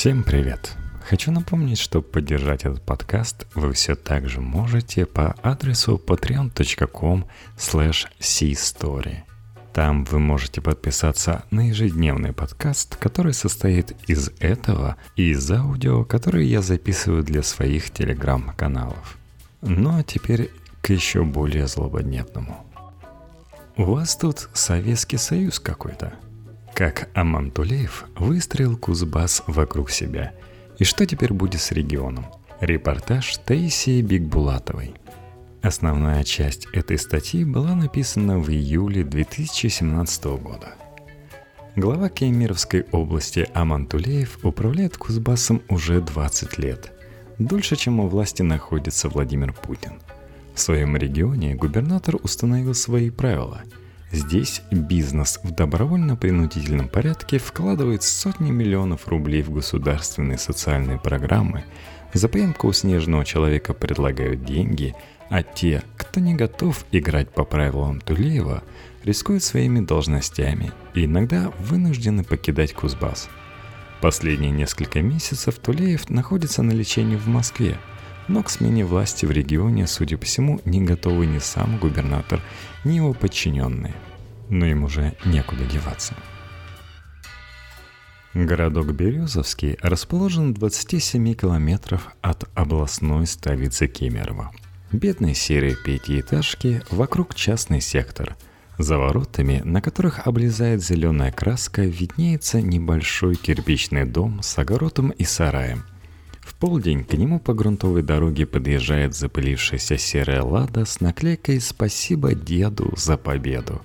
Всем привет! Хочу напомнить, что поддержать этот подкаст вы все так же можете по адресу patreon.com story Там вы можете подписаться на ежедневный подкаст, который состоит из этого и из аудио, которые я записываю для своих телеграм-каналов. Ну а теперь к еще более злободневному. У вас тут Советский Союз какой-то. Как Аман Тулеев выстроил Кузбасс вокруг себя – и что теперь будет с регионом? Репортаж Таисии Бигбулатовой. Основная часть этой статьи была написана в июле 2017 года. Глава Кемеровской области Аман Тулеев управляет Кузбассом уже 20 лет. Дольше, чем у власти находится Владимир Путин. В своем регионе губернатор установил свои правила – Здесь бизнес в добровольно-принудительном порядке вкладывает сотни миллионов рублей в государственные социальные программы, за поимку снежного человека предлагают деньги, а те, кто не готов играть по правилам Тулеева, рискуют своими должностями и иногда вынуждены покидать Кузбасс. Последние несколько месяцев Тулеев находится на лечении в Москве, но к смене власти в регионе, судя по всему, не готовы ни сам губернатор, ни его подчиненные. Но им уже некуда деваться. Городок Березовский расположен в 27 километров от областной столицы Кемерово. Бедные серые пятиэтажки, вокруг частный сектор. За воротами, на которых облезает зеленая краска, виднеется небольшой кирпичный дом с огородом и сараем. В полдень к нему по грунтовой дороге подъезжает запылившаяся серая лада с наклейкой «Спасибо деду за победу».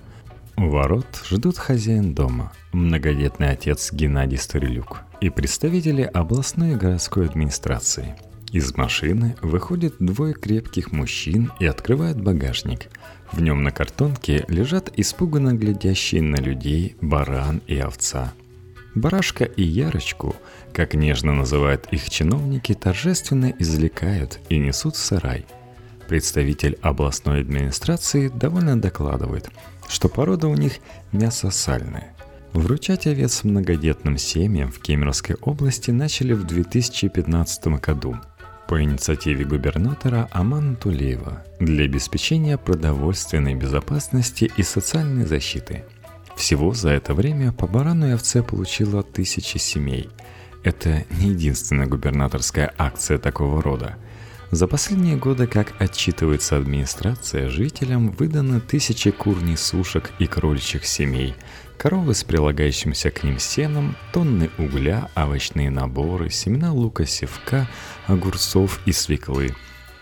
У ворот ждут хозяин дома, многодетный отец Геннадий Старилюк и представители областной городской администрации. Из машины выходят двое крепких мужчин и открывают багажник. В нем на картонке лежат испуганно глядящие на людей баран и овца – Барашка и Ярочку, как нежно называют их чиновники, торжественно извлекают и несут в сарай. Представитель областной администрации довольно докладывает, что порода у них мясо сальное. Вручать овец многодетным семьям в Кемеровской области начали в 2015 году по инициативе губернатора Амана Тулеева для обеспечения продовольственной безопасности и социальной защиты – всего за это время по барану и овце получила тысячи семей. Это не единственная губернаторская акция такого рода. За последние годы, как отчитывается администрация, жителям выданы тысячи курней сушек и кроличьих семей, коровы с прилагающимся к ним сеном, тонны угля, овощные наборы, семена лука, севка, огурцов и свеклы,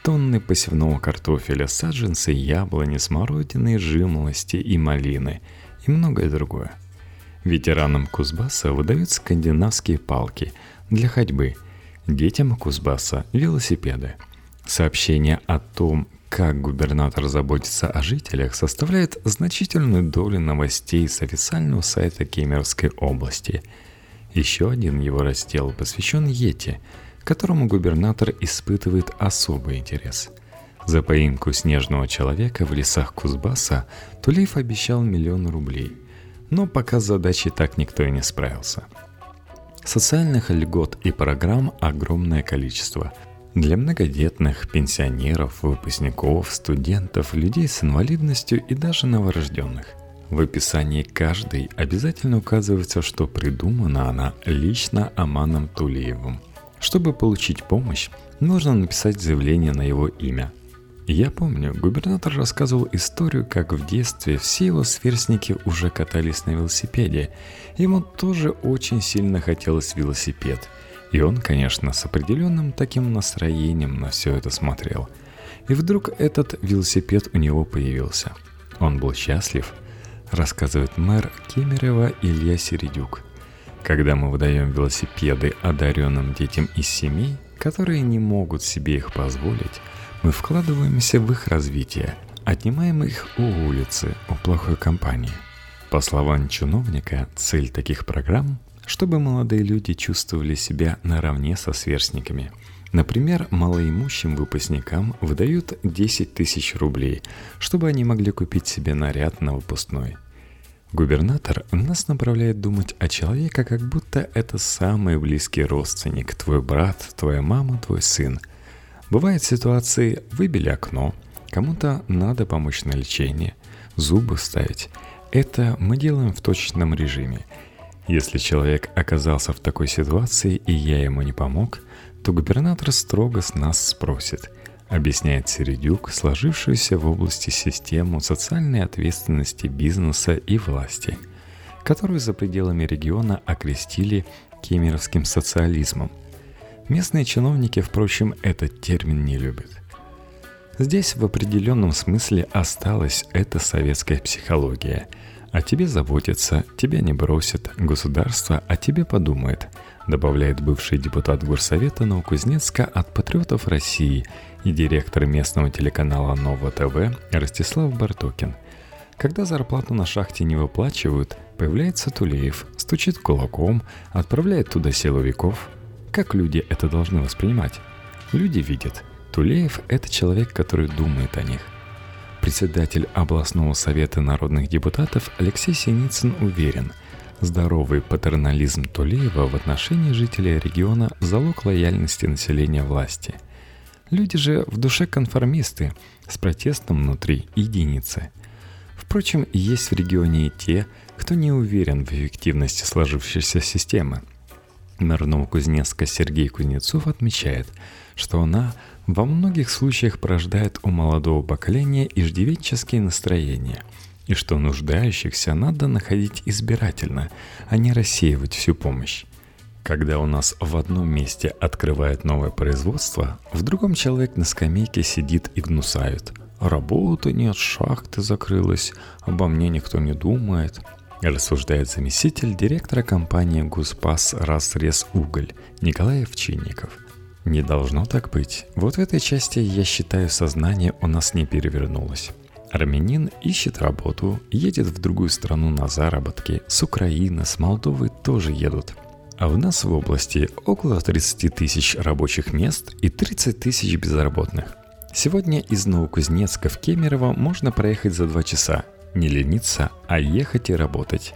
тонны посевного картофеля, саджанцы яблони, смородины, жимолости и малины – и многое другое. Ветеранам Кузбасса выдают скандинавские палки для ходьбы, детям Кузбасса – велосипеды. Сообщение о том, как губернатор заботится о жителях, составляет значительную долю новостей с официального сайта Кемеровской области. Еще один его раздел посвящен Ете, которому губернатор испытывает особый интерес – за поимку снежного человека в лесах Кузбасса Тулеев обещал миллион рублей. Но пока с задачей так никто и не справился. Социальных льгот и программ огромное количество. Для многодетных, пенсионеров, выпускников, студентов, людей с инвалидностью и даже новорожденных. В описании каждой обязательно указывается, что придумана она лично Аманом Тулеевым. Чтобы получить помощь, нужно написать заявление на его имя – я помню, губернатор рассказывал историю, как в детстве все его сверстники уже катались на велосипеде. Ему тоже очень сильно хотелось велосипед. И он, конечно, с определенным таким настроением на все это смотрел. И вдруг этот велосипед у него появился. Он был счастлив, рассказывает мэр Кемерева Илья Середюк. Когда мы выдаем велосипеды одаренным детям из семей, которые не могут себе их позволить, мы вкладываемся в их развитие, отнимаем их у улицы, у плохой компании. По словам чиновника, цель таких программ – чтобы молодые люди чувствовали себя наравне со сверстниками. Например, малоимущим выпускникам выдают 10 тысяч рублей, чтобы они могли купить себе наряд на выпускной. Губернатор нас направляет думать о человеке, как будто это самый близкий родственник, твой брат, твоя мама, твой сын. Бывают ситуации, выбили окно, кому-то надо помочь на лечение, зубы ставить. Это мы делаем в точном режиме. Если человек оказался в такой ситуации и я ему не помог, то губернатор строго с нас спросит – объясняет Середюк сложившуюся в области систему социальной ответственности бизнеса и власти, которую за пределами региона окрестили кемеровским социализмом. Местные чиновники, впрочем, этот термин не любят. Здесь в определенном смысле осталась эта советская психология. О тебе заботятся, тебя не бросят, государство о тебе подумает, добавляет бывший депутат Горсовета Новокузнецка от патриотов России – и директор местного телеканала Ново ТВ Ростислав Бартокин. Когда зарплату на шахте не выплачивают, появляется Тулеев, стучит кулаком, отправляет туда силовиков. Как люди это должны воспринимать? Люди видят. Тулеев – это человек, который думает о них. Председатель областного совета народных депутатов Алексей Синицын уверен – Здоровый патернализм Тулеева в отношении жителей региона – залог лояльности населения власти – Люди же в душе конформисты, с протестом внутри единицы. Впрочем, есть в регионе и те, кто не уверен в эффективности сложившейся системы. Мэр Новокузнецка Сергей Кузнецов отмечает, что она во многих случаях порождает у молодого поколения иждивенческие настроения, и что нуждающихся надо находить избирательно, а не рассеивать всю помощь. Когда у нас в одном месте открывает новое производство, в другом человек на скамейке сидит и гнусает. Работы нет, шахты закрылась, обо мне никто не думает. Рассуждает заместитель директора компании «Гуспас Разрез Уголь» Николай Овчинников. Не должно так быть. Вот в этой части, я считаю, сознание у нас не перевернулось. Армянин ищет работу, едет в другую страну на заработки. С Украины, с Молдовы тоже едут. А у нас в области около 30 тысяч рабочих мест и 30 тысяч безработных. Сегодня из Новокузнецка в Кемерово можно проехать за 2 часа. Не лениться, а ехать и работать.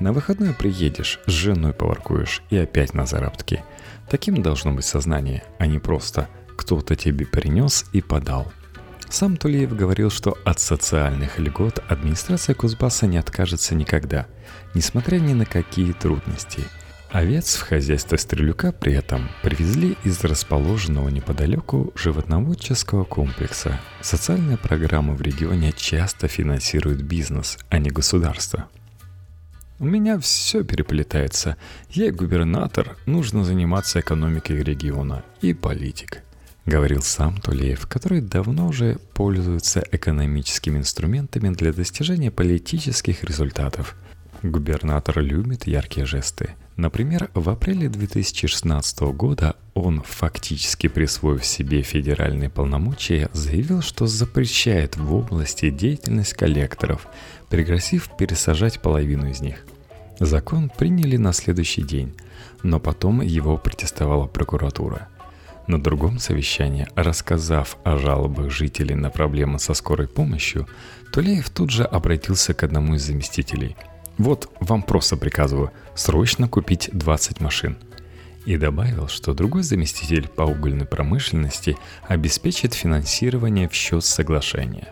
На выходной приедешь, с женой поваркуешь и опять на заработки. Таким должно быть сознание, а не просто кто-то тебе принес и подал. Сам Тулеев говорил, что от социальных льгот администрация Кузбасса не откажется никогда, несмотря ни на какие трудности – Овец в хозяйство Стрелюка при этом привезли из расположенного неподалеку животноводческого комплекса. Социальные программы в регионе часто финансируют бизнес, а не государство. У меня все переплетается. Я губернатор, нужно заниматься экономикой региона и политик, говорил сам Тулеев, который давно уже пользуется экономическими инструментами для достижения политических результатов. Губернатор любит яркие жесты – Например, в апреле 2016 года он, фактически присвоив себе федеральные полномочия, заявил, что запрещает в области деятельность коллекторов, пригрозив пересажать половину из них. Закон приняли на следующий день, но потом его протестовала прокуратура. На другом совещании, рассказав о жалобах жителей на проблемы со скорой помощью, Тулеев тут же обратился к одному из заместителей – вот вам просто приказываю срочно купить 20 машин. И добавил, что другой заместитель по угольной промышленности обеспечит финансирование в счет соглашения.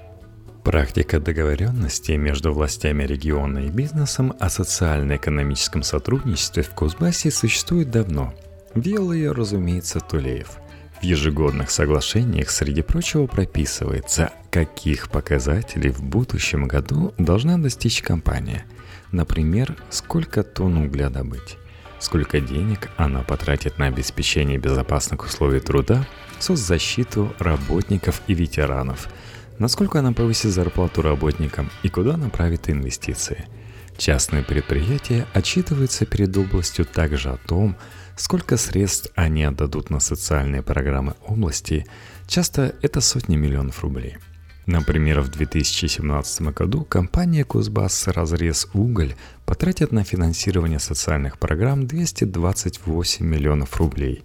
Практика договоренности между властями региона и бизнесом о социально-экономическом сотрудничестве в Кузбассе существует давно. Вел ее, разумеется, Тулеев – в ежегодных соглашениях, среди прочего, прописывается, каких показателей в будущем году должна достичь компания – Например, сколько тонн угля добыть, сколько денег она потратит на обеспечение безопасных условий труда, соцзащиту работников и ветеранов, насколько она повысит зарплату работникам и куда направит инвестиции. Частные предприятия отчитываются перед областью также о том, сколько средств они отдадут на социальные программы области, часто это сотни миллионов рублей – Например, в 2017 году компания Кузбасс «Разрез Уголь» потратит на финансирование социальных программ 228 миллионов рублей.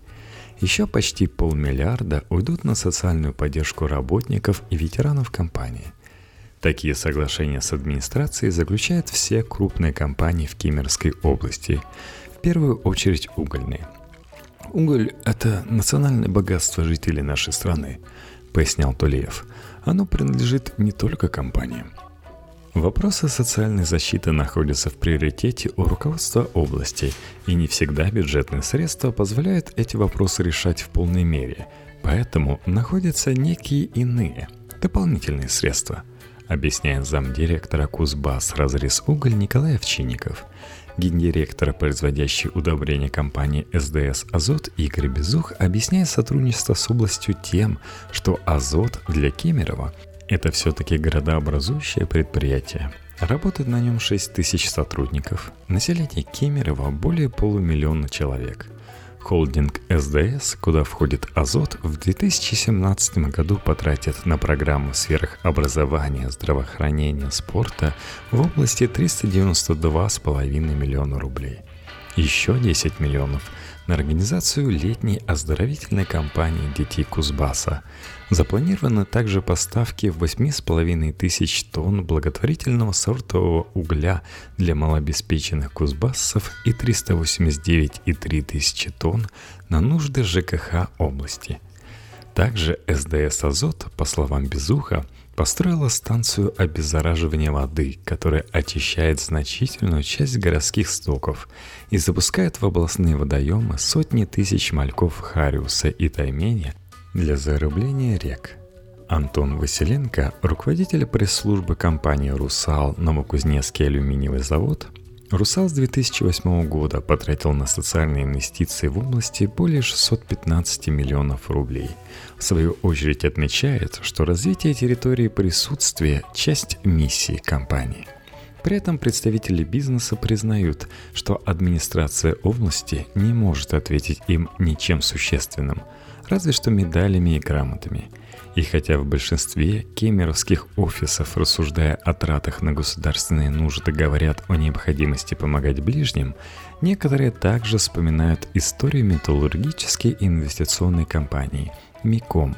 Еще почти полмиллиарда уйдут на социальную поддержку работников и ветеранов компании. Такие соглашения с администрацией заключают все крупные компании в Кемеровской области, в первую очередь угольные. «Уголь – это национальное богатство жителей нашей страны», – пояснял Тулеев. «Оно принадлежит не только компаниям. Вопросы социальной защиты находятся в приоритете у руководства области, и не всегда бюджетные средства позволяют эти вопросы решать в полной мере, поэтому находятся некие иные, дополнительные средства, объясняет замдиректора Кузбасс «Разрез уголь» Николай Овчинников. Гендиректор, производящий удобрения компании СДС «Азот» Игорь Безух объясняет сотрудничество с областью тем, что «Азот» для Кемерово – это все-таки городообразующее предприятие. Работает на нем 6 тысяч сотрудников. Население Кемерово более полумиллиона человек. Холдинг СДС, куда входит Азот, в 2017 году потратит на программу сферах образования, здравоохранения, спорта в области 392,5 миллиона рублей. Еще 10 миллионов на организацию летней оздоровительной кампании детей Кузбасса. Запланированы также поставки в 8,5 тысяч тонн благотворительного сортового угля для малообеспеченных кузбассов и 389,3 тысячи тонн на нужды ЖКХ области. Также СДС «Азот», по словам Безуха, построила станцию обеззараживания воды, которая очищает значительную часть городских стоков и запускает в областные водоемы сотни тысяч мальков хариуса и тайменя для зарыбления рек. Антон Василенко, руководитель пресс-службы компании «Русал» Новокузнецкий алюминиевый завод, «Русал» с 2008 года потратил на социальные инвестиции в области более 615 миллионов рублей. В свою очередь отмечает, что развитие территории присутствия – часть миссии компании. При этом представители бизнеса признают, что администрация области не может ответить им ничем существенным – разве что медалями и грамотами. И хотя в большинстве кемеровских офисов, рассуждая о тратах на государственные нужды, говорят о необходимости помогать ближним, некоторые также вспоминают историю металлургической инвестиционной компании «Миком».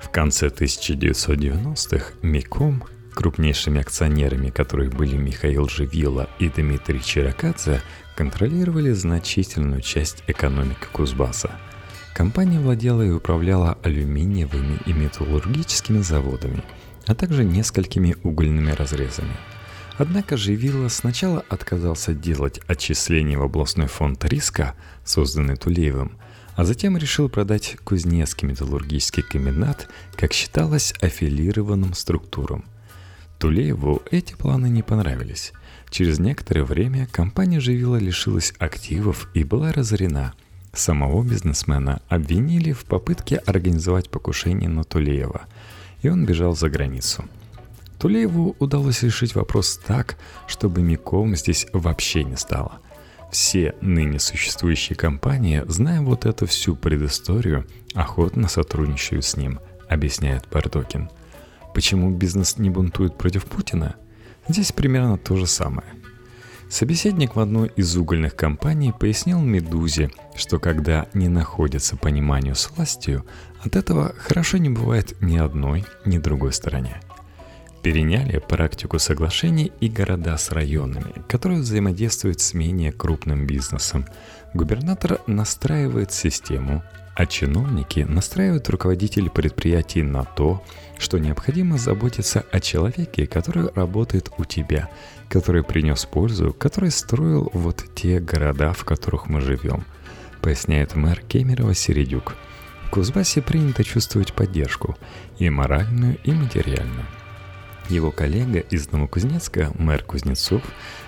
В конце 1990-х «Миком» крупнейшими акционерами которых были Михаил Живила и Дмитрий Чиракадзе, контролировали значительную часть экономики Кузбасса – Компания владела и управляла алюминиевыми и металлургическими заводами, а также несколькими угольными разрезами. Однако же Вилла сначала отказался делать отчисления в областной фонд риска, созданный Тулеевым, а затем решил продать Кузнецкий металлургический комбинат, как считалось, аффилированным структурам. Тулееву эти планы не понравились. Через некоторое время компания Живила лишилась активов и была разорена – Самого бизнесмена обвинили в попытке организовать покушение на Тулеева, и он бежал за границу. Тулееву удалось решить вопрос так, чтобы Миком здесь вообще не стало. Все ныне существующие компании, зная вот эту всю предысторию, охотно сотрудничают с ним, объясняет Бардокин. Почему бизнес не бунтует против Путина? Здесь примерно то же самое – Собеседник в одной из угольных компаний пояснил Медузе, что когда не находится пониманию с властью, от этого хорошо не бывает ни одной, ни другой стороне. Переняли практику соглашений и города с районами, которые взаимодействуют с менее крупным бизнесом. Губернатор настраивает систему, а чиновники настраивают руководителей предприятий на то, что необходимо заботиться о человеке, который работает у тебя, который принес пользу, который строил вот те города, в которых мы живем, поясняет мэр Кемерова Середюк. В Кузбассе принято чувствовать поддержку, и моральную, и материальную. Его коллега из Новокузнецка, мэр Кузнецов,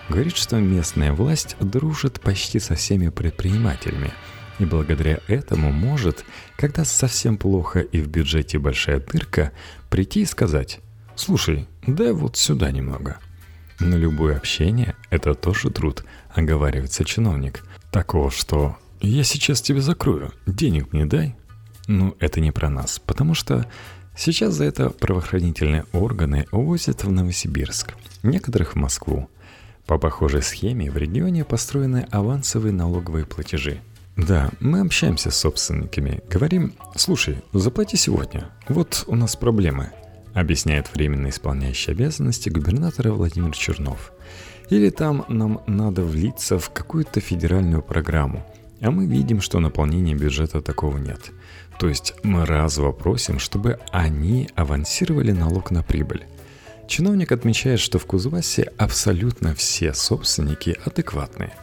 говорит, что местная власть дружит почти со всеми предпринимателями, и благодаря этому может, когда совсем плохо и в бюджете большая дырка, прийти и сказать «Слушай, дай вот сюда немного». Но любое общение – это тоже труд, оговаривается чиновник. Такого, что «я сейчас тебя закрою, денег мне дай». Ну, это не про нас, потому что сейчас за это правоохранительные органы увозят в Новосибирск, некоторых в Москву. По похожей схеме в регионе построены авансовые налоговые платежи. Да, мы общаемся с собственниками, говорим, слушай, заплати сегодня, вот у нас проблемы. Объясняет временно исполняющий обязанности губернатора Владимир Чернов. Или там нам надо влиться в какую-то федеральную программу, а мы видим, что наполнения бюджета такого нет. То есть мы разово просим, чтобы они авансировали налог на прибыль. Чиновник отмечает, что в Кузбассе абсолютно все собственники адекватные.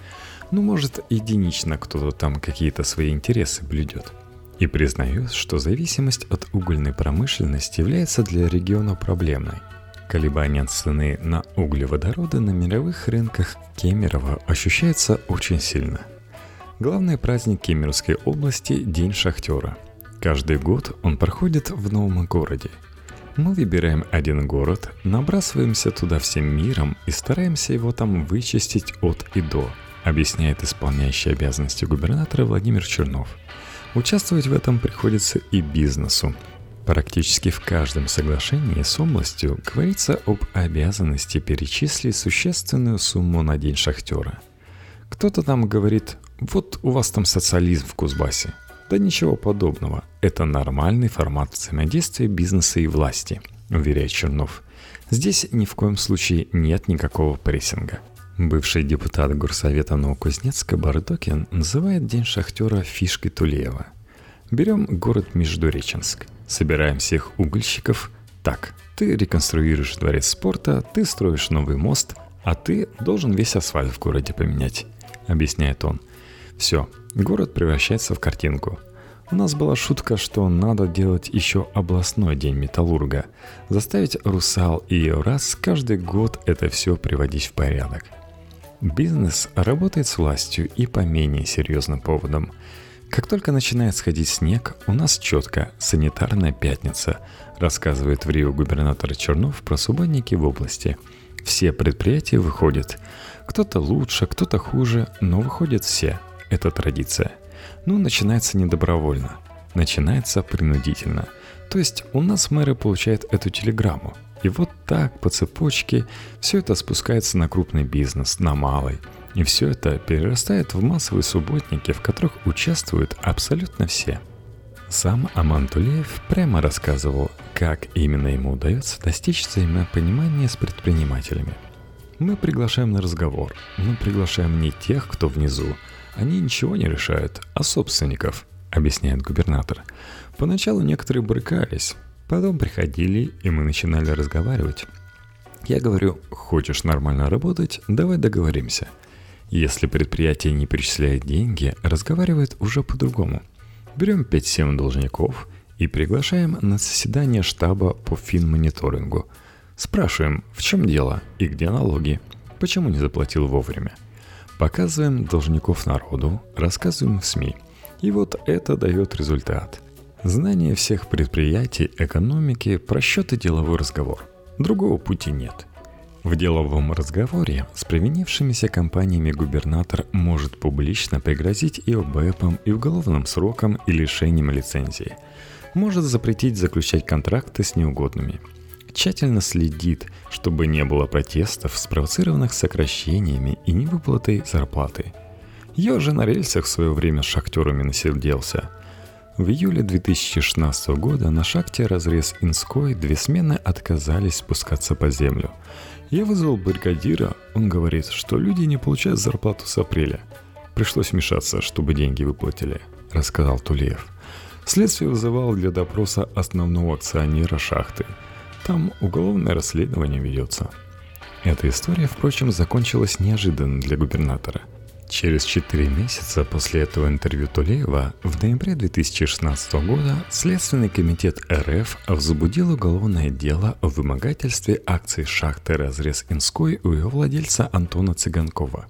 Ну, может, единично кто-то там какие-то свои интересы блюдет. И признает, что зависимость от угольной промышленности является для региона проблемной. Колебания цены на углеводороды на мировых рынках Кемерово ощущается очень сильно. Главный праздник Кемеровской области – День шахтера. Каждый год он проходит в новом городе – мы выбираем один город, набрасываемся туда всем миром и стараемся его там вычистить от и до, объясняет исполняющий обязанности губернатора Владимир Чернов. Участвовать в этом приходится и бизнесу. Практически в каждом соглашении с областью говорится об обязанности перечислить существенную сумму на день шахтера. Кто-то там говорит, вот у вас там социализм в Кузбассе – да ничего подобного. Это нормальный формат взаимодействия бизнеса и власти, уверяет Чернов. Здесь ни в коем случае нет никакого прессинга. Бывший депутат Горсовета Новокузнецка Бардокин называет День шахтера фишкой Тулеева. Берем город Междуреченск, собираем всех угольщиков. Так, ты реконструируешь дворец спорта, ты строишь новый мост, а ты должен весь асфальт в городе поменять, объясняет он. Все, город превращается в картинку. У нас была шутка, что надо делать еще областной день металлурга. Заставить Русал и Евраз каждый год это все приводить в порядок. Бизнес работает с властью и по менее серьезным поводам. Как только начинает сходить снег, у нас четко санитарная пятница, рассказывает в Рио губернатор Чернов про субботники в области. Все предприятия выходят. Кто-то лучше, кто-то хуже, но выходят все – это традиция. Но начинается не добровольно, начинается принудительно. То есть у нас мэры получают эту телеграмму. И вот так по цепочке все это спускается на крупный бизнес, на малый. И все это перерастает в массовые субботники, в которых участвуют абсолютно все. Сам Аман Тулеев прямо рассказывал, как именно ему удается достичь взаимопонимания с предпринимателями. Мы приглашаем на разговор, мы приглашаем не тех, кто внизу, они ничего не решают, а собственников, объясняет губернатор. Поначалу некоторые брыкались, потом приходили, и мы начинали разговаривать. Я говорю, хочешь нормально работать, давай договоримся. Если предприятие не перечисляет деньги, разговаривает уже по-другому. Берем 5-7 должников и приглашаем на заседание штаба по финмониторингу. Спрашиваем, в чем дело и где налоги, почему не заплатил вовремя – Показываем должников народу, рассказываем в СМИ. И вот это дает результат. Знание всех предприятий, экономики, просчет деловой разговор. Другого пути нет. В деловом разговоре с провинившимися компаниями губернатор может публично пригрозить и ОБЭПом, и уголовным сроком, и лишением лицензии. Может запретить заключать контракты с неугодными – тщательно следит, чтобы не было протестов, спровоцированных сокращениями и невыплатой зарплаты. Я же на рельсах в свое время с шахтерами насерделся. В июле 2016 года на шахте разрез Инской две смены отказались спускаться по землю. Я вызвал бригадира, он говорит, что люди не получают зарплату с апреля. Пришлось вмешаться, чтобы деньги выплатили, рассказал Тулеев. Следствие вызывал для допроса основного акционера шахты – там уголовное расследование ведется. Эта история, впрочем, закончилась неожиданно для губернатора. Через 4 месяца после этого интервью Тулеева в ноябре 2016 года Следственный комитет РФ возбудил уголовное дело о вымогательстве акций шахты «Разрез Инской» у ее владельца Антона Цыганкова.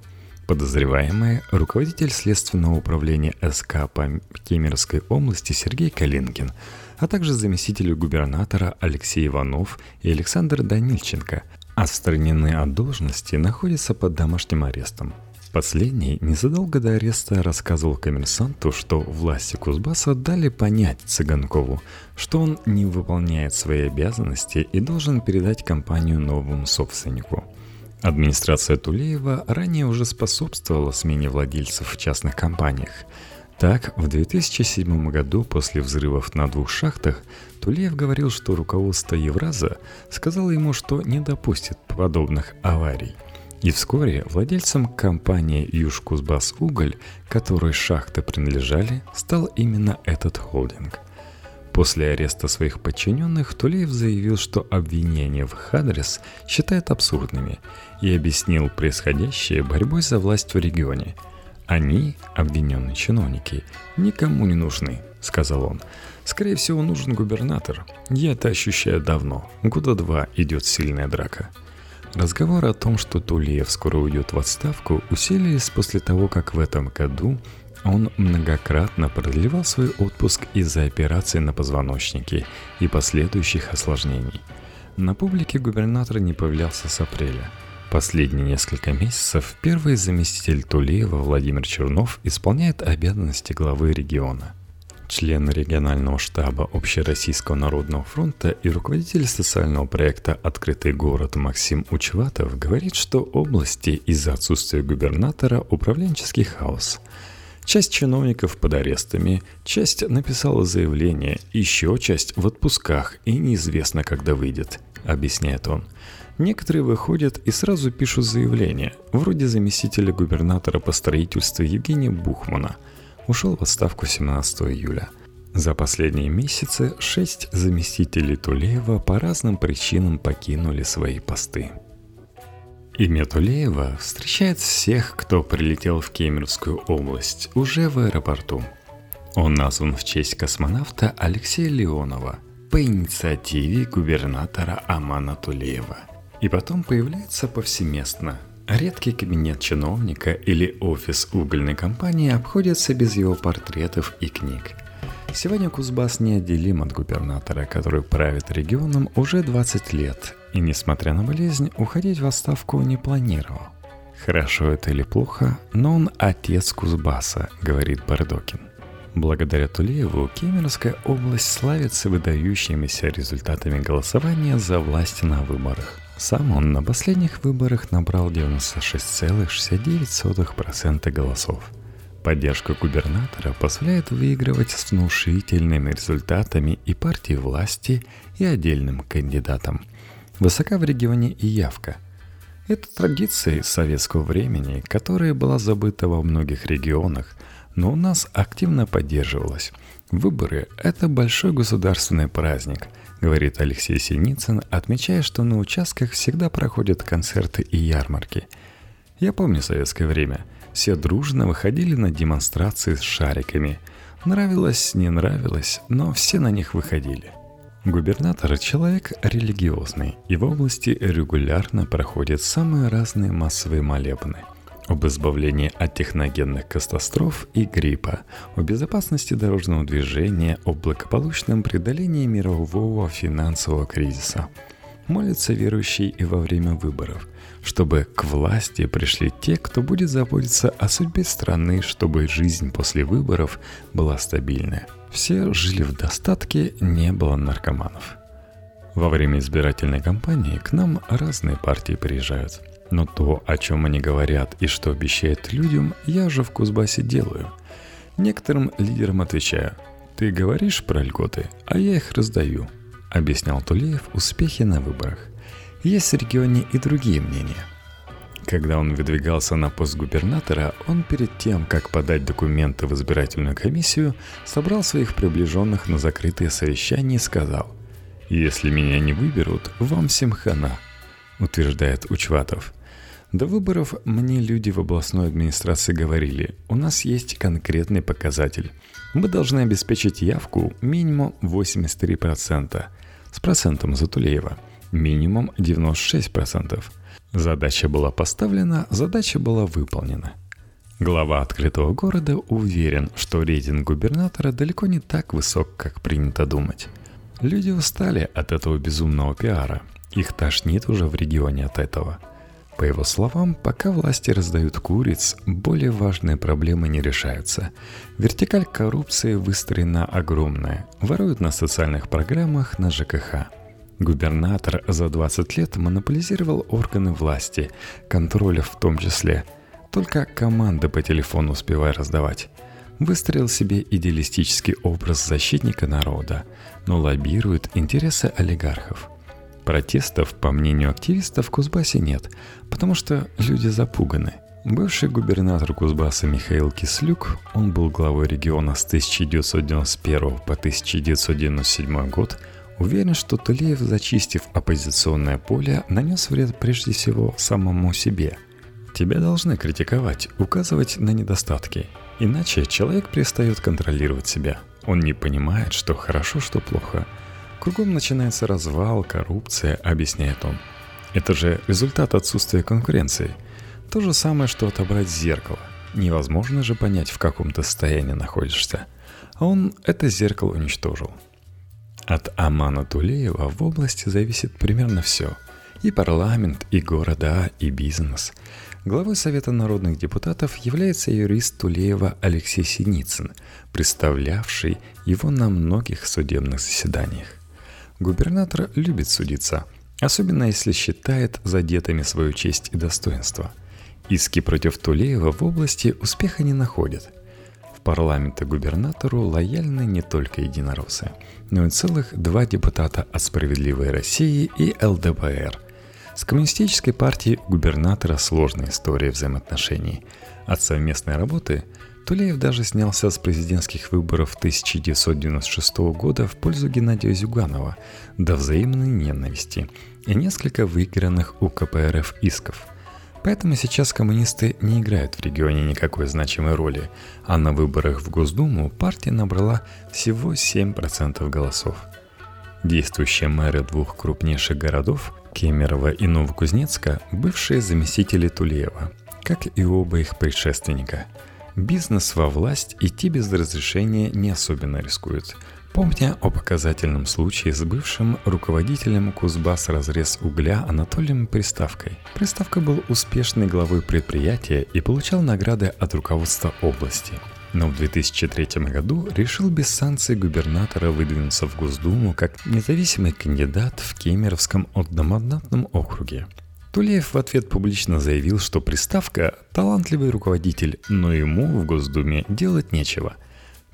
Подозреваемый – руководитель Следственного управления СК по Кемеровской области Сергей Калинкин – а также заместители губернатора Алексей Иванов и Александр Данильченко, отстранены от должности, находятся под домашним арестом. Последний незадолго до ареста рассказывал коммерсанту, что власти Кузбасса дали понять Цыганкову, что он не выполняет свои обязанности и должен передать компанию новому собственнику. Администрация Тулеева ранее уже способствовала смене владельцев в частных компаниях – Так, в 2007 году после взрывов на двух шахтах Тулеев говорил, что руководство Евраза сказало ему, что не допустит подобных аварий. И вскоре владельцем компании Южкузбас Уголь, которой шахты принадлежали, стал именно этот холдинг. После ареста своих подчиненных Тулеев заявил, что обвинения в их адрес считает абсурдными и объяснил происходящее борьбой за власть в регионе. Они, обвиненные чиновники, никому не нужны, сказал он. Скорее всего, нужен губернатор. Я это ощущаю давно. Года два идет сильная драка. Разговоры о том, что Тулеев скоро уйдет в отставку, усилились после того, как в этом году он многократно продлевал свой отпуск из-за операции на позвоночнике и последующих осложнений. На публике губернатор не появлялся с апреля. Последние несколько месяцев первый заместитель Тулеева Владимир Чернов исполняет обязанности главы региона. Член регионального штаба Общероссийского народного фронта и руководитель социального проекта «Открытый город» Максим Учватов говорит, что области из-за отсутствия губернатора управленческий хаос – Часть чиновников под арестами, часть написала заявление, еще часть в отпусках и неизвестно, когда выйдет, объясняет он. Некоторые выходят и сразу пишут заявление, вроде заместителя губернатора по строительству Евгения Бухмана. Ушел в отставку 17 июля. За последние месяцы шесть заместителей Тулеева по разным причинам покинули свои посты. Имя Тулеева встречает всех, кто прилетел в Кемеровскую область, уже в аэропорту. Он назван в честь космонавта Алексея Леонова по инициативе губернатора Амана Тулеева. И потом появляется повсеместно. Редкий кабинет чиновника или офис угольной компании обходится без его портретов и книг. Сегодня Кузбасс неотделим от губернатора, который правит регионом уже 20 лет и, несмотря на болезнь, уходить в отставку не планировал. Хорошо это или плохо, но он отец Кузбасса, говорит Бардокин. Благодаря Тулееву Кемеровская область славится выдающимися результатами голосования за власть на выборах. Сам он на последних выборах набрал 96,69% голосов. Поддержка губернатора позволяет выигрывать с внушительными результатами и партии власти, и отдельным кандидатам – Высока в регионе и явка. Это традиция советского времени, которая была забыта во многих регионах, но у нас активно поддерживалась. Выборы – это большой государственный праздник, говорит Алексей Синицын, отмечая, что на участках всегда проходят концерты и ярмарки. Я помню советское время. Все дружно выходили на демонстрации с шариками. Нравилось, не нравилось, но все на них выходили. Губернатор – человек религиозный, и в области регулярно проходят самые разные массовые молебны об избавлении от техногенных катастроф и гриппа, о безопасности дорожного движения, о благополучном преодолении мирового финансового кризиса. Молятся верующие и во время выборов, чтобы к власти пришли те, кто будет заботиться о судьбе страны, чтобы жизнь после выборов была стабильная – все жили в достатке, не было наркоманов. Во время избирательной кампании к нам разные партии приезжают. Но то, о чем они говорят и что обещают людям, я же в Кузбассе делаю. Некоторым лидерам отвечаю, ты говоришь про льготы, а я их раздаю, объяснял Тулеев успехи на выборах. Есть в регионе и другие мнения – когда он выдвигался на пост губернатора, он перед тем, как подать документы в избирательную комиссию, собрал своих приближенных на закрытое совещание и сказал «Если меня не выберут, вам всем хана», утверждает Учватов. До выборов мне люди в областной администрации говорили, у нас есть конкретный показатель. Мы должны обеспечить явку минимум 83%, с процентом Затулеева, минимум 96%. Задача была поставлена, задача была выполнена. Глава открытого города уверен, что рейтинг губернатора далеко не так высок, как принято думать. Люди устали от этого безумного пиара. Их тошнит уже в регионе от этого. По его словам, пока власти раздают куриц, более важные проблемы не решаются. Вертикаль коррупции выстроена огромная. Воруют на социальных программах на ЖКХ – Губернатор за 20 лет монополизировал органы власти, контроля в том числе. Только команды по телефону успевая раздавать. выстроил себе идеалистический образ защитника народа, но лоббирует интересы олигархов. Протестов, по мнению активистов, в Кузбассе нет, потому что люди запуганы. Бывший губернатор Кузбасса Михаил Кислюк, он был главой региона с 1991 по 1997 год, уверен, что Тулеев, зачистив оппозиционное поле, нанес вред прежде всего самому себе. Тебя должны критиковать, указывать на недостатки – Иначе человек перестает контролировать себя. Он не понимает, что хорошо, что плохо. Кругом начинается развал, коррупция, объясняет он. Это же результат отсутствия конкуренции. То же самое, что отобрать зеркало. Невозможно же понять, в каком то состоянии находишься. А он это зеркало уничтожил. От Амана Тулеева в области зависит примерно все. И парламент, и города, и бизнес – Главой Совета народных депутатов является юрист Тулеева Алексей Синицын, представлявший его на многих судебных заседаниях. Губернатор любит судиться, особенно если считает задетыми свою честь и достоинство. Иски против Тулеева в области успеха не находят. В парламенте губернатору лояльны не только единороссы, но и целых два депутата от «Справедливой России» и ЛДПР – с коммунистической партией у губернатора сложная история взаимоотношений. От совместной работы Тулеев даже снялся с президентских выборов 1996 года в пользу Геннадия Зюганова до взаимной ненависти и несколько выигранных у КПРФ исков. Поэтому сейчас коммунисты не играют в регионе никакой значимой роли, а на выборах в Госдуму партия набрала всего 7% голосов. Действующие мэры двух крупнейших городов Кемерово и Новокузнецка – бывшие заместители Тулеева, как и оба их предшественника. Бизнес во власть идти без разрешения не особенно рискует. Помня о показательном случае с бывшим руководителем Кузбасс разрез угля Анатолием Приставкой. Приставка был успешной главой предприятия и получал награды от руководства области – но в 2003 году решил без санкций губернатора выдвинуться в Госдуму как независимый кандидат в Кемеровском одномандатном округе. Тулеев в ответ публично заявил, что приставка – талантливый руководитель, но ему в Госдуме делать нечего –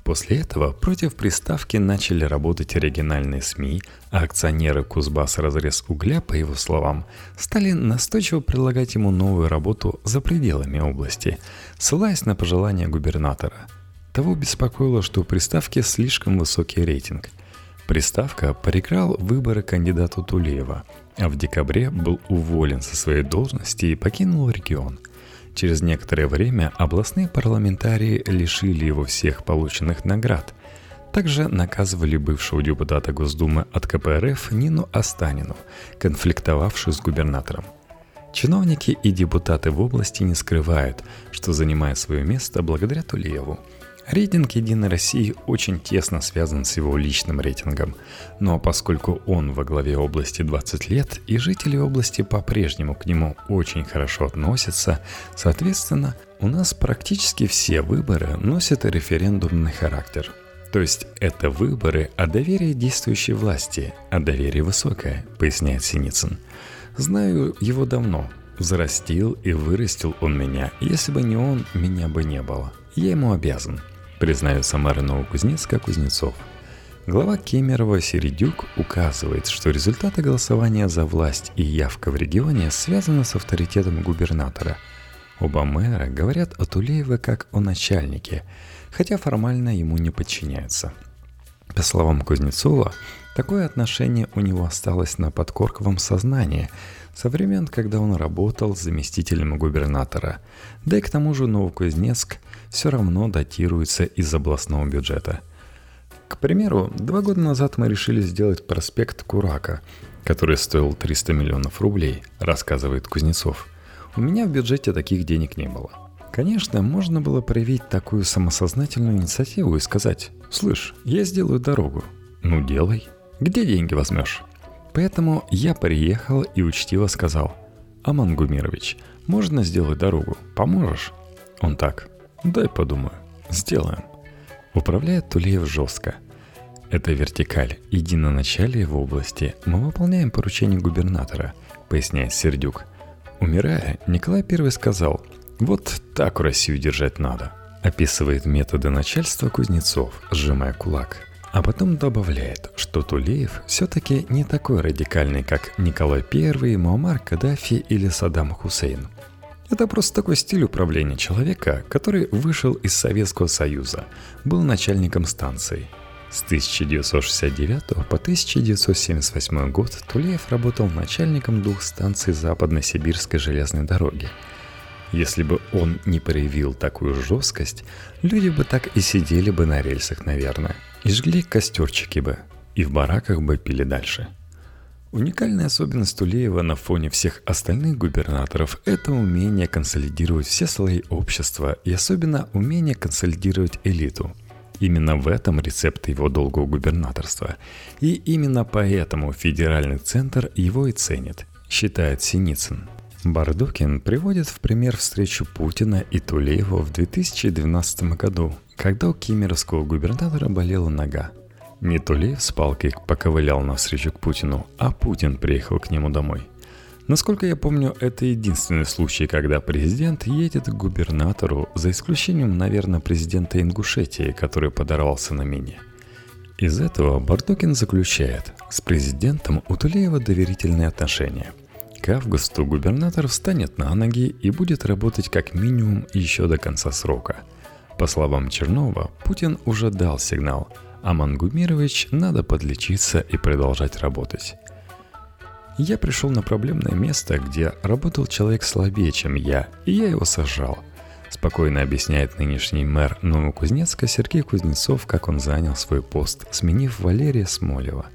После этого против приставки начали работать региональные СМИ, а акционеры Кузбасс «Разрез угля», по его словам, стали настойчиво предлагать ему новую работу за пределами области, ссылаясь на пожелания губернатора. Того беспокоило, что у приставки слишком высокий рейтинг. Приставка проиграл выборы кандидату Тулеева, а в декабре был уволен со своей должности и покинул регион – Через некоторое время областные парламентарии лишили его всех полученных наград. Также наказывали бывшего депутата Госдумы от КПРФ Нину Останину, конфликтовавшую с губернатором. Чиновники и депутаты в области не скрывают, что занимая свое место благодаря Тулееву – Рейтинг «Единой России» очень тесно связан с его личным рейтингом. Но поскольку он во главе области 20 лет, и жители области по-прежнему к нему очень хорошо относятся, соответственно, у нас практически все выборы носят референдумный характер. То есть это выборы о доверии действующей власти, а доверие высокое, поясняет Синицын. Знаю его давно. Взрастил и вырастил он меня. Если бы не он, меня бы не было. Я ему обязан – признается мэр Новокузнецка Кузнецов. Глава Кемерова Середюк указывает, что результаты голосования за власть и явка в регионе связаны с авторитетом губернатора. Оба мэра говорят о Тулееве как о начальнике, хотя формально ему не подчиняются. По словам Кузнецова, такое отношение у него осталось на подкорковом сознании со времен, когда он работал заместителем губернатора. Да и к тому же Новокузнецк все равно датируется из областного бюджета. К примеру, два года назад мы решили сделать проспект Курака, который стоил 300 миллионов рублей, рассказывает Кузнецов. У меня в бюджете таких денег не было. Конечно, можно было проявить такую самосознательную инициативу и сказать, «Слышь, я сделаю дорогу». Ну делай. Где деньги возьмешь? Поэтому я приехал и учтиво сказал, «Аман Гумирович, можно сделать дорогу? Поможешь?» Он так, Дай подумаю. Сделаем. Управляет Тулеев жестко. Это вертикаль, единоначалие в области. Мы выполняем поручение губернатора, поясняет Сердюк. Умирая, Николай I сказал, вот так Россию держать надо. Описывает методы начальства Кузнецов, сжимая кулак. А потом добавляет, что Тулеев все-таки не такой радикальный, как Николай I, Муаммар Каддафи или Саддам Хусейн. Это просто такой стиль управления человека, который вышел из Советского Союза, был начальником станции. С 1969 по 1978 год Тулеев работал начальником двух станций Западно-Сибирской железной дороги. Если бы он не проявил такую жесткость, люди бы так и сидели бы на рельсах, наверное, и жгли костерчики бы, и в бараках бы пили дальше – Уникальная особенность Тулеева на фоне всех остальных губернаторов – это умение консолидировать все слои общества и особенно умение консолидировать элиту. Именно в этом рецепт его долгого губернаторства. И именно поэтому федеральный центр его и ценит, считает Синицын. Бардукин приводит в пример встречу Путина и Тулеева в 2012 году, когда у кемеровского губернатора болела нога. Не Тулеев с палкой поковылял навстречу к Путину, а Путин приехал к нему домой. Насколько я помню, это единственный случай, когда президент едет к губернатору, за исключением, наверное, президента Ингушетии, который подорвался на мине. Из этого Бардокин заключает, с президентом у Тулеева доверительные отношения. К августу губернатор встанет на ноги и будет работать как минимум еще до конца срока. По словам Чернова, Путин уже дал сигнал – а Мангумирович надо подлечиться и продолжать работать. Я пришел на проблемное место, где работал человек слабее, чем я, и я его сажал. Спокойно объясняет нынешний мэр Новокузнецка Сергей Кузнецов, как он занял свой пост, сменив Валерия Смолева,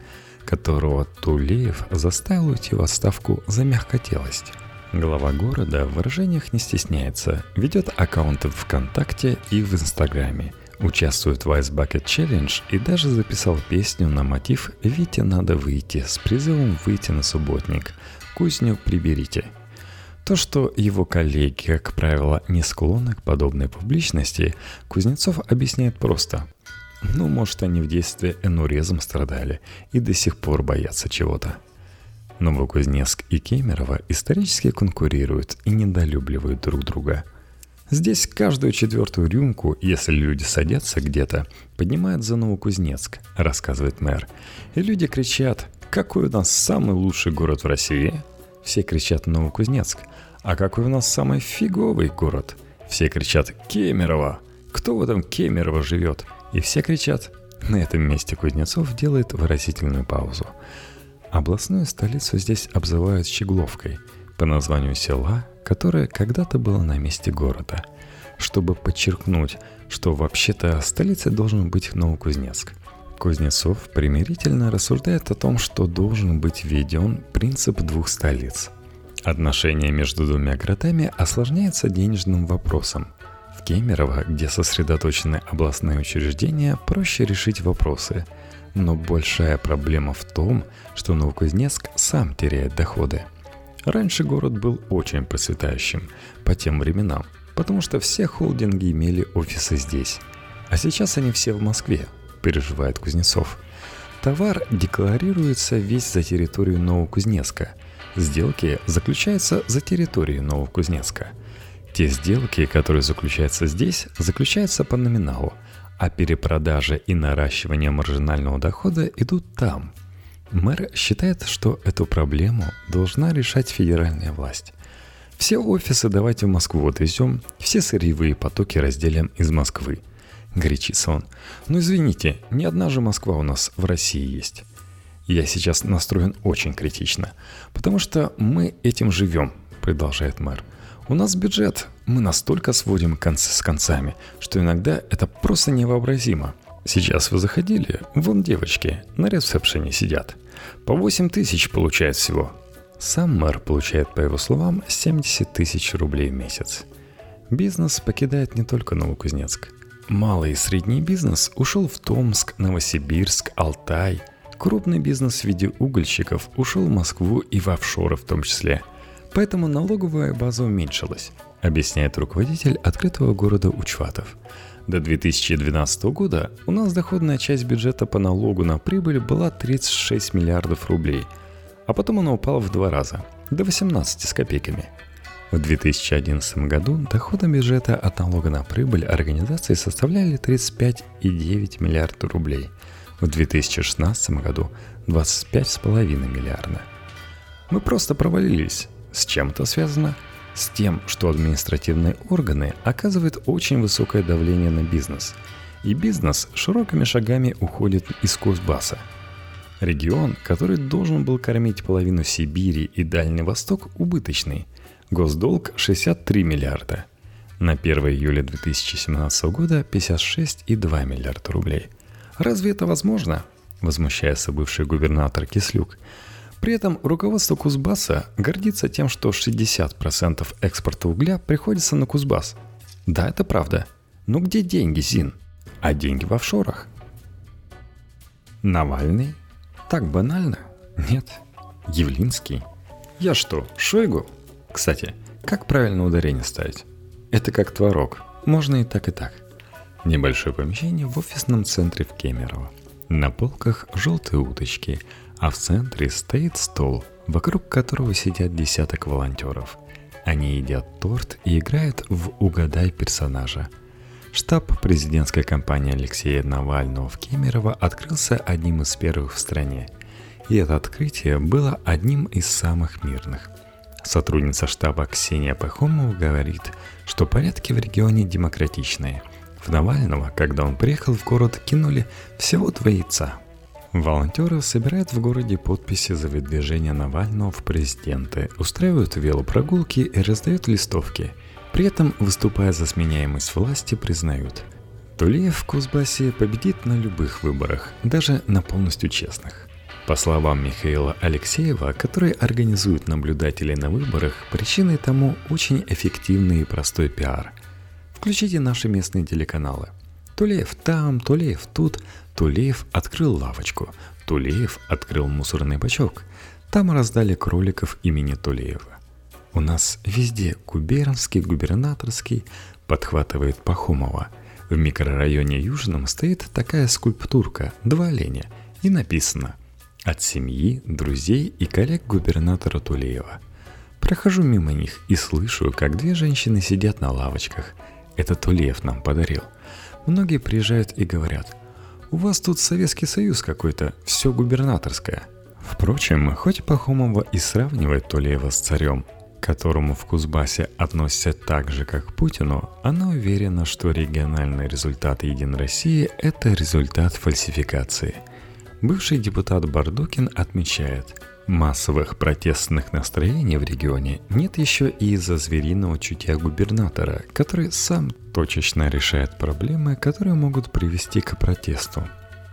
которого Тулеев заставил уйти в отставку за мягкотелость. Глава города в выражениях не стесняется, ведет аккаунты в ВКонтакте и в Инстаграме – участвует в Ice Bucket Challenge и даже записал песню на мотив «Вите надо выйти» с призывом выйти на субботник. Кузню приберите. То, что его коллеги, как правило, не склонны к подобной публичности, Кузнецов объясняет просто. Ну, может, они в детстве энурезом страдали и до сих пор боятся чего-то. Новокузнецк и Кемерово исторически конкурируют и недолюбливают друг друга – Здесь каждую четвертую рюмку, если люди садятся где-то, поднимают за Новокузнецк, рассказывает мэр. И люди кричат, какой у нас самый лучший город в России? Все кричат Новокузнецк. А какой у нас самый фиговый город? Все кричат Кемерово. Кто в этом Кемерово живет? И все кричат. На этом месте Кузнецов делает выразительную паузу. Областную столицу здесь обзывают Щегловкой по названию села, которое когда-то было на месте города, чтобы подчеркнуть, что вообще-то столицей должен быть Новокузнецк. Кузнецов примирительно рассуждает о том, что должен быть введен принцип двух столиц. Отношения между двумя городами осложняются денежным вопросом. В Кемерово, где сосредоточены областные учреждения, проще решить вопросы. Но большая проблема в том, что Новокузнецк сам теряет доходы – Раньше город был очень процветающим по тем временам, потому что все холдинги имели офисы здесь. А сейчас они все в Москве, переживает Кузнецов. Товар декларируется весь за территорию Новокузнецка. Сделки заключаются за территорией Новокузнецка. Те сделки, которые заключаются здесь, заключаются по номиналу, а перепродажа и наращивание маржинального дохода идут там, Мэр считает, что эту проблему должна решать федеральная власть. Все офисы давайте в Москву отвезем, все сырьевые потоки разделим из Москвы. Горячится он. Ну извините, ни одна же Москва у нас в России есть. Я сейчас настроен очень критично, потому что мы этим живем, продолжает мэр. У нас бюджет, мы настолько сводим концы с концами, что иногда это просто невообразимо. Сейчас вы заходили, вон девочки на ресепшене сидят. По 8 тысяч получает всего. Сам мэр получает, по его словам, 70 тысяч рублей в месяц. Бизнес покидает не только Новокузнецк. Малый и средний бизнес ушел в Томск, Новосибирск, Алтай. Крупный бизнес в виде угольщиков ушел в Москву и в офшоры в том числе. Поэтому налоговая база уменьшилась, объясняет руководитель открытого города Учватов. До 2012 года у нас доходная часть бюджета по налогу на прибыль была 36 миллиардов рублей, а потом она упала в два раза, до 18 с копейками. В 2011 году доходы бюджета от налога на прибыль организации составляли 35,9 миллиарда рублей, в 2016 году 25,5 миллиарда. Мы просто провалились. С чем это связано? С тем, что административные органы оказывают очень высокое давление на бизнес. И бизнес широкими шагами уходит из Кузбасса. Регион, который должен был кормить половину Сибири и Дальний Восток, убыточный – Госдолг 63 миллиарда. На 1 июля 2017 года 56,2 миллиарда рублей. Разве это возможно? Возмущается бывший губернатор Кислюк. При этом руководство Кузбасса гордится тем, что 60% экспорта угля приходится на Кузбасс. Да, это правда. Но где деньги, Зин? А деньги в офшорах. Навальный? Так банально? Нет. Явлинский? Я что, Шойгу? Кстати, как правильно ударение ставить? Это как творог. Можно и так, и так. Небольшое помещение в офисном центре в Кемерово. На полках желтые уточки, а в центре стоит стол, вокруг которого сидят десяток волонтеров. Они едят торт и играют в «Угадай персонажа». Штаб президентской кампании Алексея Навального в Кемерово открылся одним из первых в стране. И это открытие было одним из самых мирных – Сотрудница штаба Ксения Пахомова говорит, что порядки в регионе демократичные. В Навального, когда он приехал в город, кинули всего два яйца. Волонтеры собирают в городе подписи за выдвижение Навального в президенты, устраивают велопрогулки и раздают листовки. При этом, выступая за сменяемость власти, признают – Тулеев в Кузбассе победит на любых выборах, даже на полностью честных. По словам Михаила Алексеева, который организует наблюдателей на выборах, причиной тому очень эффективный и простой пиар. Включите наши местные телеканалы. Тулеев там, Тулеев тут, Тулеев открыл лавочку, Тулеев открыл мусорный бачок. Там раздали кроликов имени Тулеева. У нас везде губернский, губернаторский, подхватывает Пахомова. В микрорайоне Южном стоит такая скульптурка, два оленя, и написано от семьи, друзей и коллег губернатора Тулеева. Прохожу мимо них и слышу, как две женщины сидят на лавочках. Это Тулеев нам подарил. Многие приезжают и говорят, у вас тут Советский Союз какой-то, все губернаторское. Впрочем, хоть Пахомова и сравнивает Тулеева с царем, которому в Кузбассе относятся так же, как к Путину, она уверена, что региональный результат Единой России – это результат фальсификации – Бывший депутат Бардукин отмечает, массовых протестных настроений в регионе нет еще и из-за звериного чутья губернатора, который сам точечно решает проблемы, которые могут привести к протесту.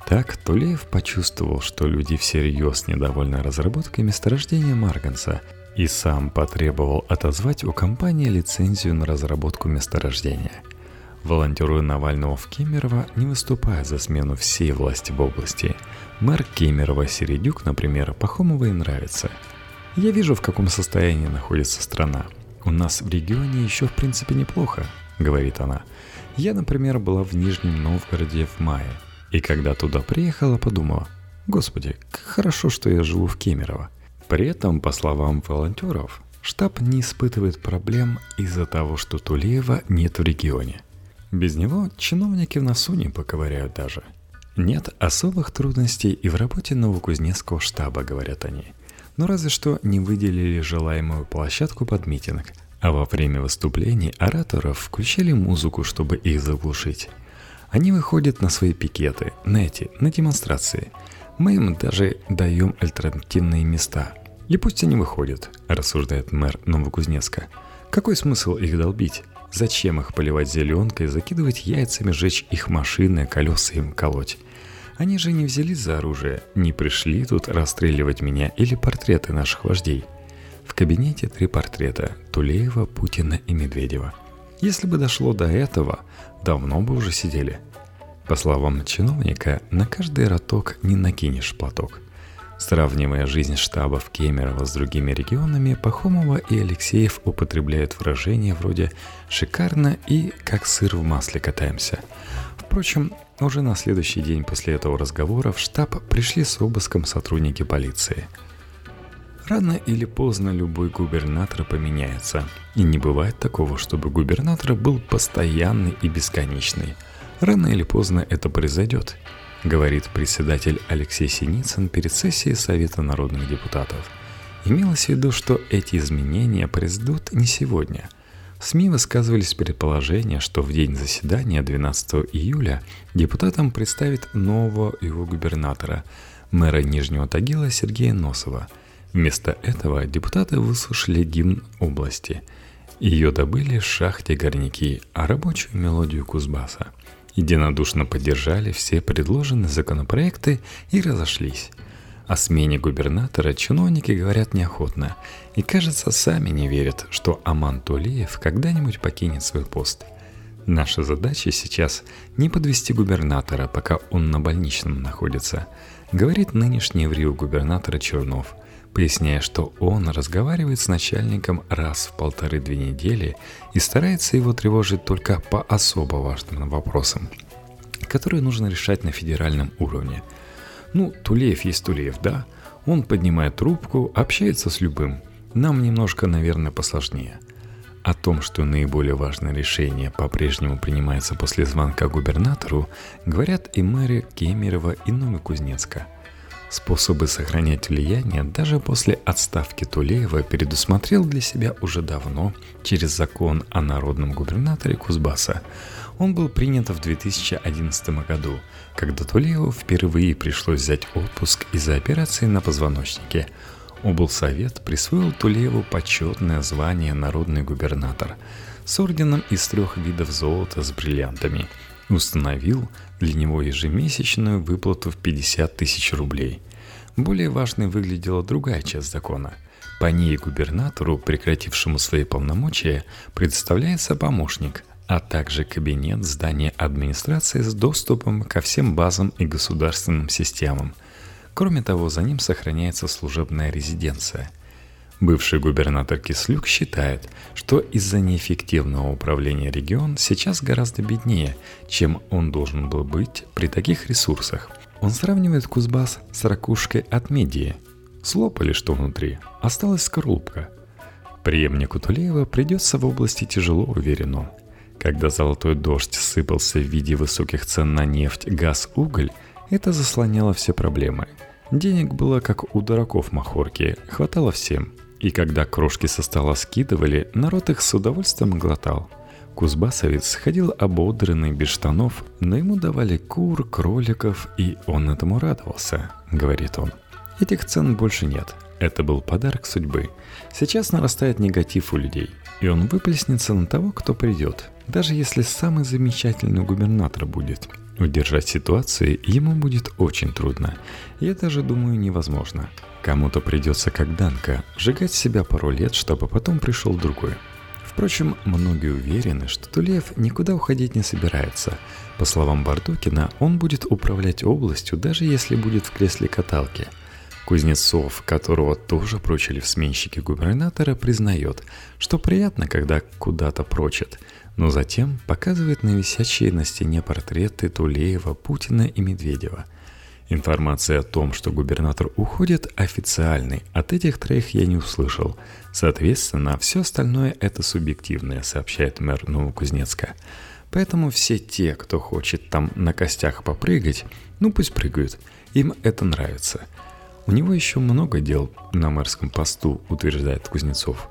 Так Тулеев почувствовал, что люди всерьез недовольны разработкой месторождения Марганца и сам потребовал отозвать у компании лицензию на разработку месторождения. Волонтеры Навального в Кемерово не выступают за смену всей власти в области – Мэр Кемерова Середюк, например, Пахомовой нравится. Я вижу, в каком состоянии находится страна. У нас в регионе еще в принципе неплохо, говорит она. Я, например, была в Нижнем Новгороде в мае. И когда туда приехала, подумала, господи, как хорошо, что я живу в Кемерово. При этом, по словам волонтеров, штаб не испытывает проблем из-за того, что Тулеева нет в регионе. Без него чиновники в носу не поковыряют даже – нет особых трудностей и в работе Новокузнецкого штаба, говорят они. Но разве что не выделили желаемую площадку под митинг, а во время выступлений ораторов включили музыку, чтобы их заглушить. Они выходят на свои пикеты, на эти, на демонстрации. Мы им даже даем альтернативные места. И пусть они выходят, рассуждает мэр Новокузнецка. Какой смысл их долбить? Зачем их поливать зеленкой, закидывать яйцами, жечь их машины, колеса им колоть? Они же не взялись за оружие, не пришли тут расстреливать меня или портреты наших вождей. В кабинете три портрета – Тулеева, Путина и Медведева. Если бы дошло до этого, давно бы уже сидели. По словам чиновника, на каждый роток не накинешь платок. Сравнивая жизнь штабов Кемерово с другими регионами, Пахомова и Алексеев употребляют выражения вроде «шикарно» и «как сыр в масле катаемся». Впрочем, уже на следующий день после этого разговора в штаб пришли с обыском сотрудники полиции. Рано или поздно любой губернатор поменяется. И не бывает такого, чтобы губернатор был постоянный и бесконечный. Рано или поздно это произойдет, говорит председатель Алексей Синицын перед сессией Совета народных депутатов. Имелось в виду, что эти изменения произойдут не сегодня. СМИ высказывались предположения, что в день заседания 12 июля депутатам представит нового его губернатора, мэра Нижнего Тагила Сергея Носова – Вместо этого депутаты выслушали гимн области. Ее добыли в шахте горняки, а рабочую мелодию Кузбасса. Единодушно поддержали все предложенные законопроекты и разошлись. О смене губернатора чиновники говорят неохотно и, кажется, сами не верят, что Аман Тулеев когда-нибудь покинет свой пост. Наша задача сейчас не подвести губернатора, пока он на больничном находится, говорит нынешний в Рио губернатора Чернов – поясняя, что он разговаривает с начальником раз в полторы-две недели и старается его тревожить только по особо важным вопросам, которые нужно решать на федеральном уровне. Ну, Тулеев есть Тулеев, да? Он поднимает трубку, общается с любым. Нам немножко, наверное, посложнее. О том, что наиболее важное решение по-прежнему принимается после звонка губернатору, говорят и мэры Кемерово и Новокузнецка – Способы сохранять влияние даже после отставки Тулеева предусмотрел для себя уже давно через закон о народном губернаторе Кузбасса. Он был принят в 2011 году, когда Тулееву впервые пришлось взять отпуск из-за операции на позвоночнике. Облсовет присвоил Тулееву почетное звание «Народный губернатор» с орденом из трех видов золота с бриллиантами – установил для него ежемесячную выплату в 50 тысяч рублей. Более важной выглядела другая часть закона. По ней губернатору, прекратившему свои полномочия, предоставляется помощник, а также кабинет здания администрации с доступом ко всем базам и государственным системам. Кроме того, за ним сохраняется служебная резиденция – Бывший губернатор Кислюк считает, что из-за неэффективного управления регион сейчас гораздо беднее, чем он должен был быть при таких ресурсах. Он сравнивает Кузбасс с ракушкой от медии. Слопали что внутри, осталась скорлупка. Преемнику Тулеева придется в области тяжело уверенно. Когда золотой дождь сыпался в виде высоких цен на нефть, газ, уголь, это заслоняло все проблемы. Денег было как у дураков махорки, хватало всем – и когда крошки со стола скидывали, народ их с удовольствием глотал. Кузбассовец ходил ободренный, без штанов, но ему давали кур, кроликов, и он этому радовался, говорит он. Этих цен больше нет. Это был подарок судьбы. Сейчас нарастает негатив у людей, и он выплеснется на того, кто придет, даже если самый замечательный губернатор будет. Удержать ситуацию ему будет очень трудно. Я даже думаю невозможно. Кому-то придется, как Данка, сжигать себя пару лет, чтобы потом пришел другой. Впрочем, многие уверены, что Тулеев никуда уходить не собирается. По словам Бардукина, он будет управлять областью, даже если будет в кресле каталки. Кузнецов, которого тоже прочили в сменщике губернатора, признает, что приятно, когда куда-то прочат – но затем показывает на висящие на стене портреты Тулеева, Путина и Медведева. Информация о том, что губернатор уходит, официальной. От этих троих я не услышал. Соответственно, все остальное это субъективное, сообщает мэр Новокузнецка. Поэтому все те, кто хочет там на костях попрыгать, ну пусть прыгают. Им это нравится. У него еще много дел на мэрском посту, утверждает Кузнецов.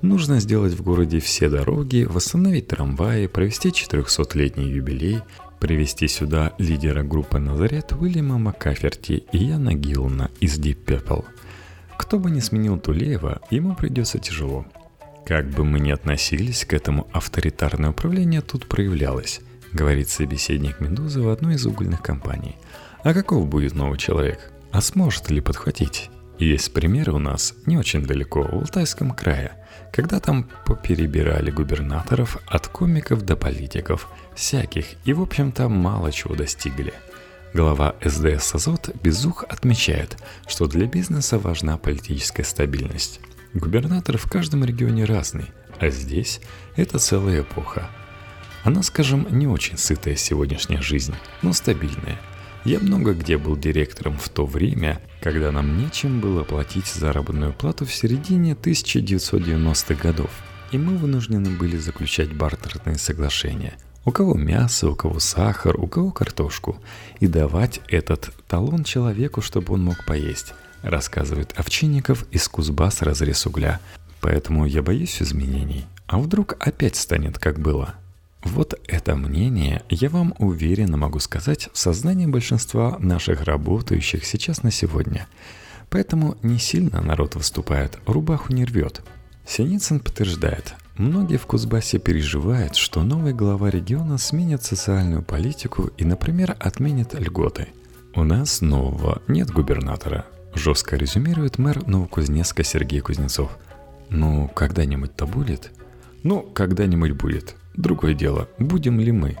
Нужно сделать в городе все дороги, восстановить трамваи, провести 400-летний юбилей, привести сюда лидера группы «Назарет» Уильяма Маккаферти и Яна Гиллна из Deep Purple. Кто бы ни сменил Тулеева, ему придется тяжело. Как бы мы ни относились к этому, авторитарное управление тут проявлялось, говорит собеседник Медузы в одной из угольных компаний. А каков будет новый человек? А сможет ли подхватить? Есть примеры у нас не очень далеко, в Алтайском крае – когда там поперебирали губернаторов от комиков до политиков, всяких, и в общем-то мало чего достигли. Глава СДС «Азот» Безух отмечает, что для бизнеса важна политическая стабильность. Губернатор в каждом регионе разный, а здесь это целая эпоха. Она, скажем, не очень сытая сегодняшняя жизнь, но стабильная. Я много где был директором в то время, когда нам нечем было платить заработную плату в середине 1990-х годов. И мы вынуждены были заключать бартерные соглашения. У кого мясо, у кого сахар, у кого картошку. И давать этот талон человеку, чтобы он мог поесть. Рассказывает Овчинников из Кузбасс разрез угля. Поэтому я боюсь изменений. А вдруг опять станет как было? Вот это мнение, я вам уверенно могу сказать, в сознании большинства наших работающих сейчас на сегодня. Поэтому не сильно народ выступает, рубаху не рвет. Синицын подтверждает, многие в Кузбассе переживают, что новый глава региона сменит социальную политику и, например, отменит льготы. У нас нового нет губернатора, жестко резюмирует мэр Новокузнецка Сергей Кузнецов. Ну, когда-нибудь-то будет? Ну, когда-нибудь будет. Другое дело, будем ли мы?